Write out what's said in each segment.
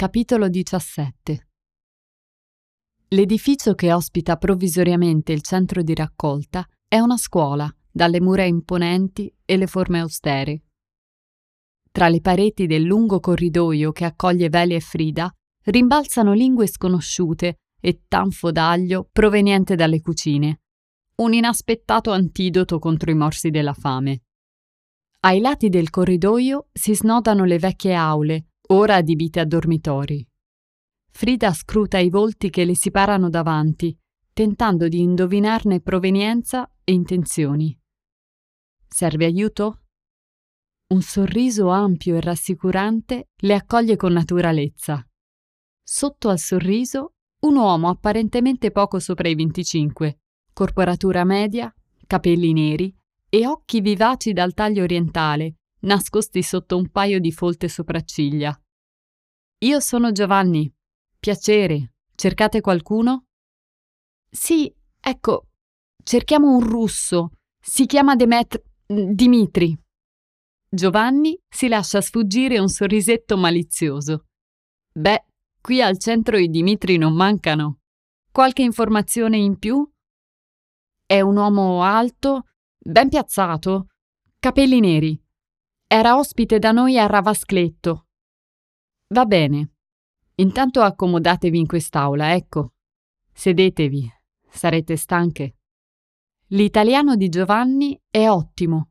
Capitolo 17 L'edificio che ospita provvisoriamente il centro di raccolta è una scuola, dalle mura imponenti e le forme austere. Tra le pareti del lungo corridoio che accoglie Veli e Frida rimbalzano lingue sconosciute e tanfo d'aglio proveniente dalle cucine, un inaspettato antidoto contro i morsi della fame. Ai lati del corridoio si snodano le vecchie aule, ora adibite a dormitori. Frida scruta i volti che le si parano davanti, tentando di indovinarne provenienza e intenzioni. Serve aiuto? Un sorriso ampio e rassicurante le accoglie con naturalezza. Sotto al sorriso, un uomo apparentemente poco sopra i 25, corporatura media, capelli neri, e occhi vivaci dal taglio orientale, nascosti sotto un paio di folte sopracciglia. Io sono Giovanni. Piacere. Cercate qualcuno? Sì, ecco, cerchiamo un russo. Si chiama Demet... Dimitri. Giovanni si lascia sfuggire un sorrisetto malizioso. Beh, qui al centro i Dimitri non mancano. Qualche informazione in più? È un uomo alto, ben piazzato, capelli neri. Era ospite da noi a Ravascletto. Va bene. Intanto accomodatevi in quest'aula, ecco. Sedetevi, sarete stanche. L'italiano di Giovanni è ottimo.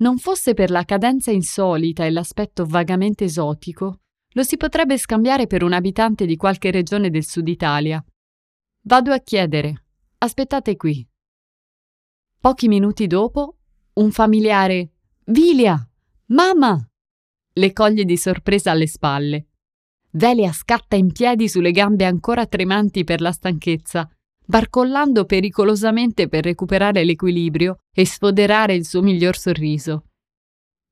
Non fosse per la cadenza insolita e l'aspetto vagamente esotico, lo si potrebbe scambiare per un abitante di qualche regione del sud Italia. Vado a chiedere. Aspettate qui. Pochi minuti dopo, un familiare Vilia! Mamma! le coglie di sorpresa alle spalle. Velia scatta in piedi sulle gambe ancora tremanti per la stanchezza, barcollando pericolosamente per recuperare l'equilibrio e sfoderare il suo miglior sorriso.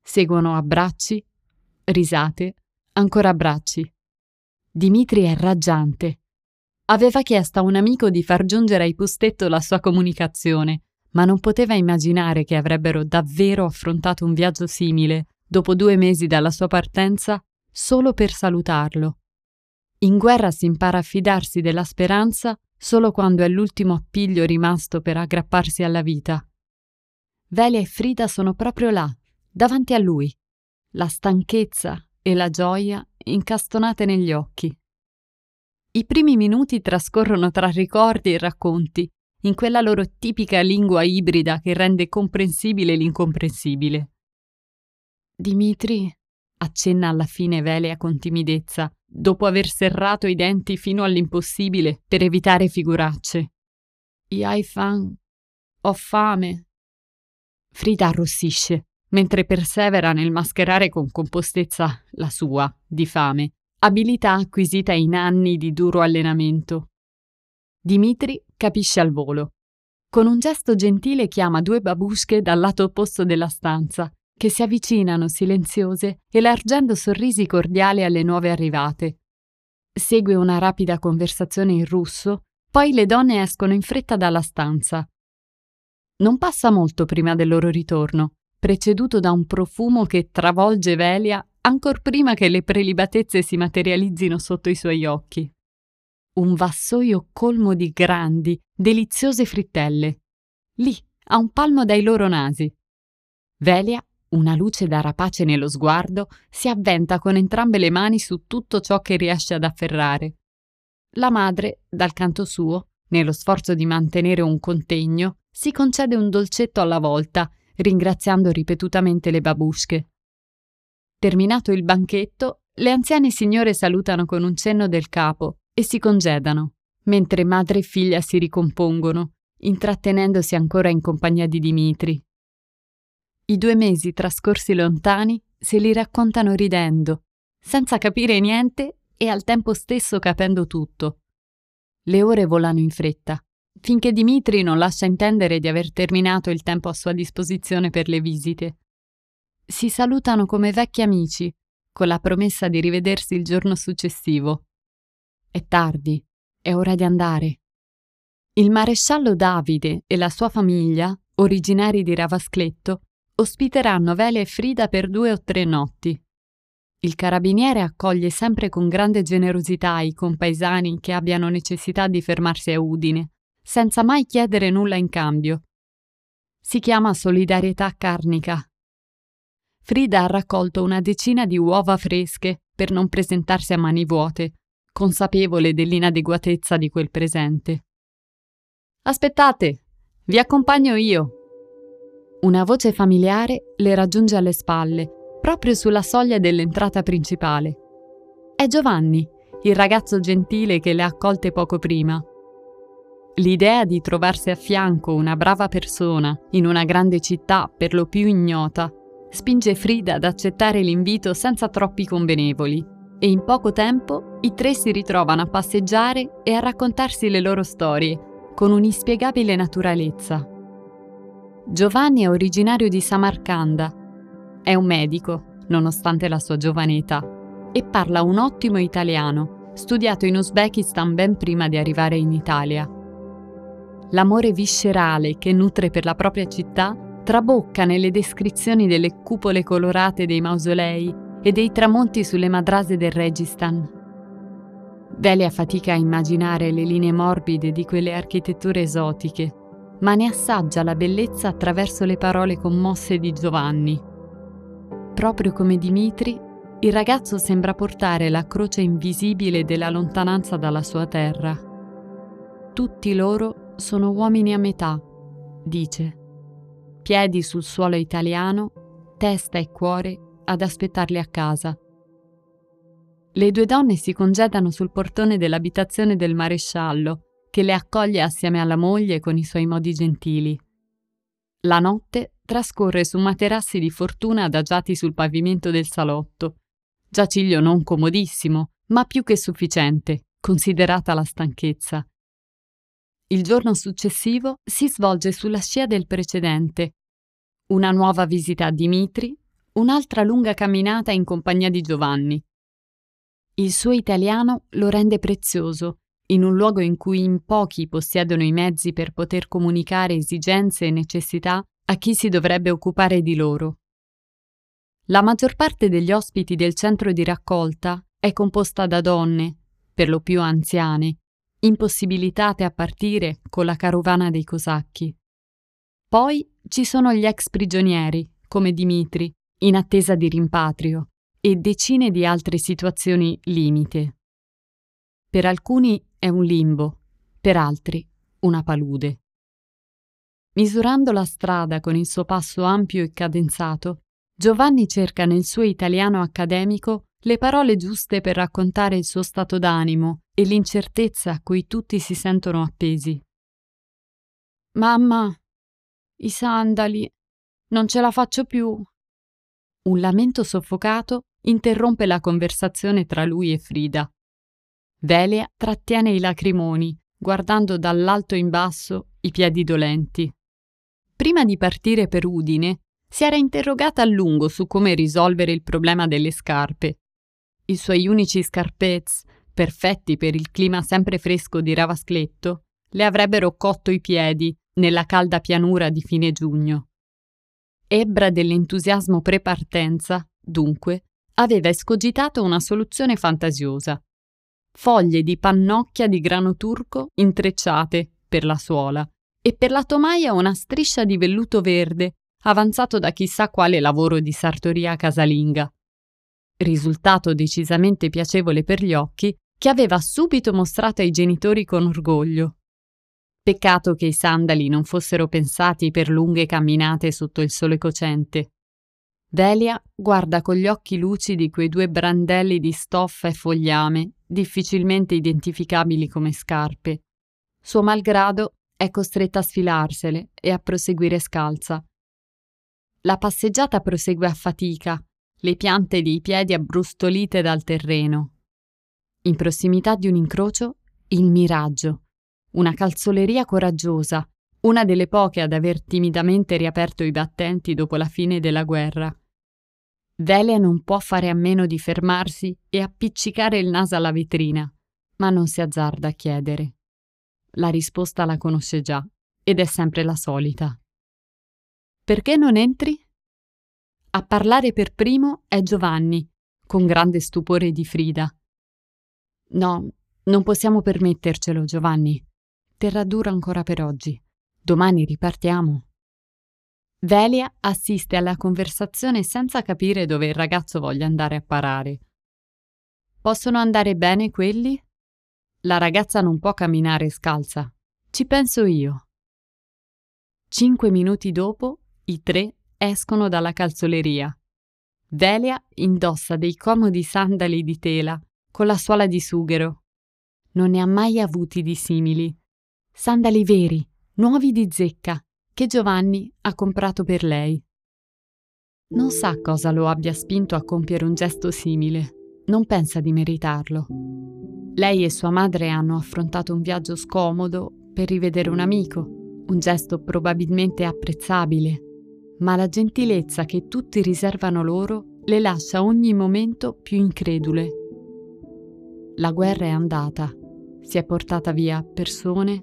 Seguono abbracci, risate, ancora abbracci. Dimitri è raggiante. Aveva chiesto a un amico di far giungere ai Pustetto la sua comunicazione ma non poteva immaginare che avrebbero davvero affrontato un viaggio simile, dopo due mesi dalla sua partenza, solo per salutarlo. In guerra si impara a fidarsi della speranza solo quando è l'ultimo appiglio rimasto per aggrapparsi alla vita. Velia e Frida sono proprio là, davanti a lui, la stanchezza e la gioia incastonate negli occhi. I primi minuti trascorrono tra ricordi e racconti, in quella loro tipica lingua ibrida che rende comprensibile l'incomprensibile. Dimitri, accenna alla fine Velia con timidezza, dopo aver serrato i denti fino all'impossibile per evitare figuracce. Hai fan. Ho fame. Frida arrossisce, mentre persevera nel mascherare con compostezza la sua, di fame, abilità acquisita in anni di duro allenamento. Dimitri capisce al volo. Con un gesto gentile chiama due babusche dal lato opposto della stanza, che si avvicinano silenziose, elargendo sorrisi cordiali alle nuove arrivate. Segue una rapida conversazione in russo, poi le donne escono in fretta dalla stanza. Non passa molto prima del loro ritorno, preceduto da un profumo che travolge Velia ancor prima che le prelibatezze si materializzino sotto i suoi occhi un vassoio colmo di grandi, deliziose frittelle. Lì, a un palmo dai loro nasi. Velia, una luce da rapace nello sguardo, si avventa con entrambe le mani su tutto ciò che riesce ad afferrare. La madre, dal canto suo, nello sforzo di mantenere un contegno, si concede un dolcetto alla volta, ringraziando ripetutamente le babusche. Terminato il banchetto, le anziane signore salutano con un cenno del capo e si congedano, mentre madre e figlia si ricompongono, intrattenendosi ancora in compagnia di Dimitri. I due mesi trascorsi lontani se li raccontano ridendo, senza capire niente e al tempo stesso capendo tutto. Le ore volano in fretta, finché Dimitri non lascia intendere di aver terminato il tempo a sua disposizione per le visite. Si salutano come vecchi amici, con la promessa di rivedersi il giorno successivo. È tardi, è ora di andare. Il maresciallo Davide e la sua famiglia, originari di Ravascletto, ospiteranno Vele e Frida per due o tre notti. Il carabiniere accoglie sempre con grande generosità i compaesani che abbiano necessità di fermarsi a Udine, senza mai chiedere nulla in cambio. Si chiama solidarietà carnica. Frida ha raccolto una decina di uova fresche per non presentarsi a mani vuote, consapevole dell'inadeguatezza di quel presente. Aspettate, vi accompagno io. Una voce familiare le raggiunge alle spalle, proprio sulla soglia dell'entrata principale. È Giovanni, il ragazzo gentile che le ha accolte poco prima. L'idea di trovarsi a fianco una brava persona in una grande città per lo più ignota spinge Frida ad accettare l'invito senza troppi convenevoli e in poco tempo i tre si ritrovano a passeggiare e a raccontarsi le loro storie con un'inspiegabile naturalezza. Giovanni è originario di Samarcanda, è un medico, nonostante la sua giovane età, e parla un ottimo italiano, studiato in Uzbekistan ben prima di arrivare in Italia. L'amore viscerale che nutre per la propria città trabocca nelle descrizioni delle cupole colorate dei mausolei e dei tramonti sulle madrase del Registan. Velia fatica a immaginare le linee morbide di quelle architetture esotiche, ma ne assaggia la bellezza attraverso le parole commosse di Giovanni. Proprio come Dimitri, il ragazzo sembra portare la croce invisibile della lontananza dalla sua terra. Tutti loro sono uomini a metà, dice piedi sul suolo italiano, testa e cuore ad aspettarli a casa. Le due donne si congedano sul portone dell'abitazione del maresciallo, che le accoglie assieme alla moglie con i suoi modi gentili. La notte trascorre su materassi di fortuna adagiati sul pavimento del salotto. Giaciglio non comodissimo, ma più che sufficiente, considerata la stanchezza. Il giorno successivo si svolge sulla scia del precedente. Una nuova visita a Dimitri, un'altra lunga camminata in compagnia di Giovanni. Il suo italiano lo rende prezioso, in un luogo in cui in pochi possiedono i mezzi per poter comunicare esigenze e necessità a chi si dovrebbe occupare di loro. La maggior parte degli ospiti del centro di raccolta è composta da donne, per lo più anziane, impossibilitate a partire con la carovana dei cosacchi. Poi ci sono gli ex prigionieri, come Dimitri, in attesa di rimpatrio, e decine di altre situazioni limite. Per alcuni è un limbo, per altri una palude. Misurando la strada con il suo passo ampio e cadenzato, Giovanni cerca nel suo italiano accademico le parole giuste per raccontare il suo stato d'animo e l'incertezza a cui tutti si sentono appesi. Mamma, i sandali, non ce la faccio più. Un lamento soffocato interrompe la conversazione tra lui e Frida. Velia trattiene i lacrimoni, guardando dall'alto in basso i piedi dolenti. Prima di partire per Udine, si era interrogata a lungo su come risolvere il problema delle scarpe i suoi unici scarpez, perfetti per il clima sempre fresco di Ravascletto, le avrebbero cotto i piedi nella calda pianura di fine giugno. Ebbra dell'entusiasmo pre-partenza, dunque, aveva escogitato una soluzione fantasiosa. Foglie di pannocchia di grano turco intrecciate per la suola e per la tomaia una striscia di velluto verde avanzato da chissà quale lavoro di sartoria casalinga risultato decisamente piacevole per gli occhi, che aveva subito mostrato ai genitori con orgoglio. Peccato che i sandali non fossero pensati per lunghe camminate sotto il sole cocente. Delia guarda con gli occhi lucidi quei due brandelli di stoffa e fogliame, difficilmente identificabili come scarpe. Suo malgrado è costretta a sfilarsele e a proseguire scalza. La passeggiata prosegue a fatica, le piante dei piedi abbrustolite dal terreno. In prossimità di un incrocio, il miraggio, una calzoleria coraggiosa, una delle poche ad aver timidamente riaperto i battenti dopo la fine della guerra. Velia non può fare a meno di fermarsi e appiccicare il naso alla vetrina, ma non si azzarda a chiedere. La risposta la conosce già ed è sempre la solita. Perché non entri? A parlare per primo è Giovanni, con grande stupore di Frida. No, non possiamo permettercelo, Giovanni. Terrà duro ancora per oggi. Domani ripartiamo. Velia assiste alla conversazione senza capire dove il ragazzo voglia andare a parare. Possono andare bene quelli? La ragazza non può camminare scalza. Ci penso io. Cinque minuti dopo, i tre escono dalla calzoleria. Velia indossa dei comodi sandali di tela con la suola di sughero. Non ne ha mai avuti di simili. Sandali veri, nuovi di zecca, che Giovanni ha comprato per lei. Non sa cosa lo abbia spinto a compiere un gesto simile, non pensa di meritarlo. Lei e sua madre hanno affrontato un viaggio scomodo per rivedere un amico, un gesto probabilmente apprezzabile, ma la gentilezza che tutti riservano loro le lascia ogni momento più incredule. La guerra è andata, si è portata via persone,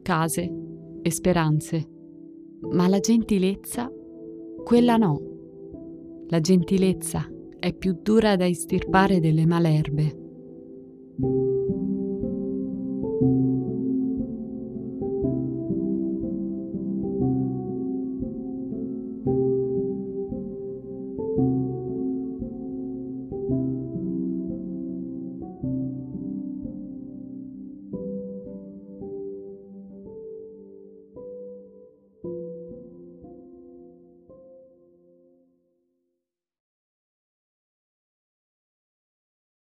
case e speranze ma la gentilezza, quella no. La gentilezza è più dura da estirpare delle malerbe.